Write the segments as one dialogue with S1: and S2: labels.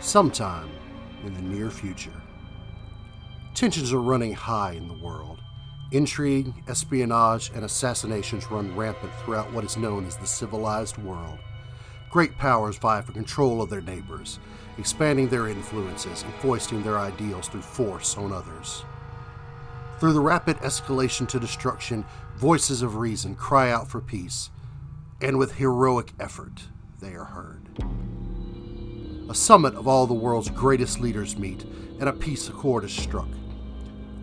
S1: sometime in the near future. Tensions are running high in the world. Intrigue, espionage, and assassinations run rampant throughout what is known as the civilized world. Great powers vie for control of their neighbors, expanding their influences and foisting their ideals through force on others. Through the rapid escalation to destruction, voices of reason cry out for peace, and with heroic effort, they are heard. A summit of all the world's greatest leaders meet, and a peace accord is struck.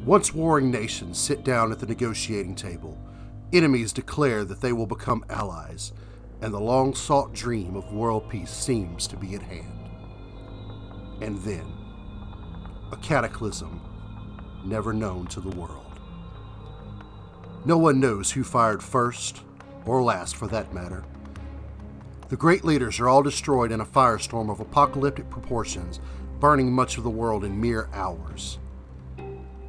S1: Once warring nations sit down at the negotiating table, enemies declare that they will become allies, and the long sought dream of world peace seems to be at hand. And then, a cataclysm never known to the world. No one knows who fired first, or last for that matter. The great leaders are all destroyed in a firestorm of apocalyptic proportions, burning much of the world in mere hours.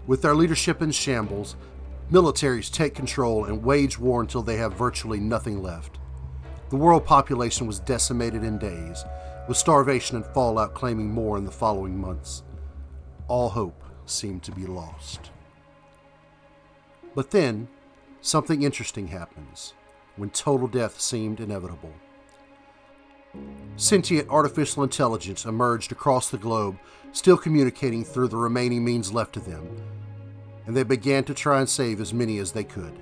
S1: With their leadership in shambles, militaries take control and wage war until they have virtually nothing left. The world population was decimated in days, with starvation and fallout claiming more in the following months. All hope seemed to be lost. But then, something interesting happens when total death seemed inevitable. Sentient artificial intelligence emerged across the globe, still communicating through the remaining means left to them, and they began to try and save as many as they could.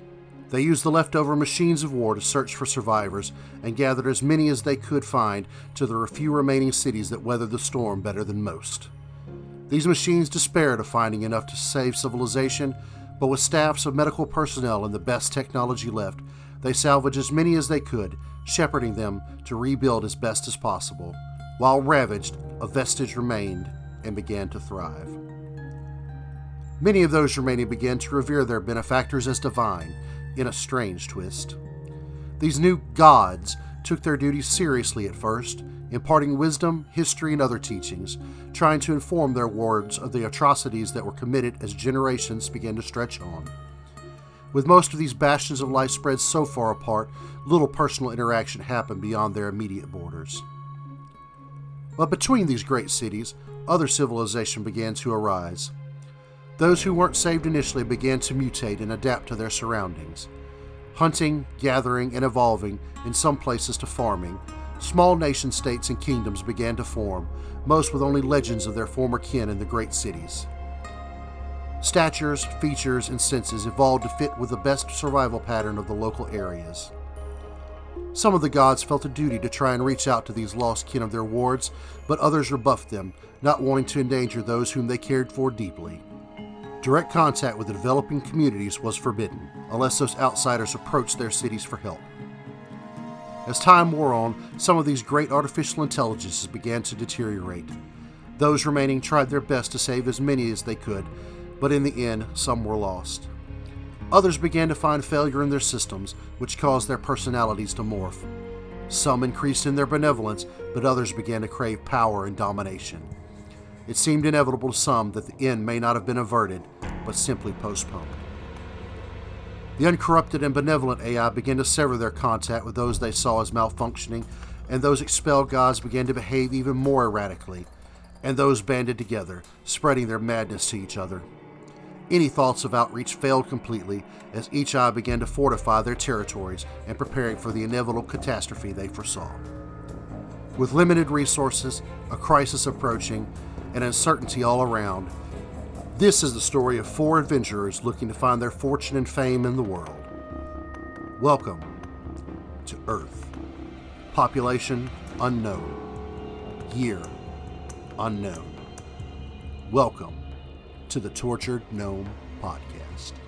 S1: They used the leftover machines of war to search for survivors and gathered as many as they could find to the few remaining cities that weathered the storm better than most. These machines despaired of finding enough to save civilization, but with staffs of medical personnel and the best technology left, they salvaged as many as they could, shepherding them to rebuild as best as possible. While ravaged, a vestige remained and began to thrive. Many of those remaining began to revere their benefactors as divine, in a strange twist. These new gods took their duties seriously at first, imparting wisdom, history, and other teachings, trying to inform their wards of the atrocities that were committed as generations began to stretch on. With most of these bastions of life spread so far apart, little personal interaction happened beyond their immediate borders. But between these great cities, other civilization began to arise. Those who weren't saved initially began to mutate and adapt to their surroundings. Hunting, gathering, and evolving, in some places to farming, small nation states and kingdoms began to form, most with only legends of their former kin in the great cities. Statures, features, and senses evolved to fit with the best survival pattern of the local areas. Some of the gods felt a duty to try and reach out to these lost kin of their wards, but others rebuffed them, not wanting to endanger those whom they cared for deeply. Direct contact with the developing communities was forbidden, unless those outsiders approached their cities for help. As time wore on, some of these great artificial intelligences began to deteriorate. Those remaining tried their best to save as many as they could, but in the end, some were lost. Others began to find failure in their systems, which caused their personalities to morph. Some increased in their benevolence, but others began to crave power and domination. It seemed inevitable to some that the end may not have been averted, but simply postponed. The uncorrupted and benevolent AI began to sever their contact with those they saw as malfunctioning, and those expelled gods began to behave even more erratically, and those banded together, spreading their madness to each other. Any thoughts of outreach failed completely as each AI began to fortify their territories and preparing for the inevitable catastrophe they foresaw. With limited resources, a crisis approaching, and uncertainty all around, this is the story of four adventurers looking to find their fortune and fame in the world. Welcome to Earth. Population unknown. Year unknown. Welcome to the Tortured Gnome Podcast.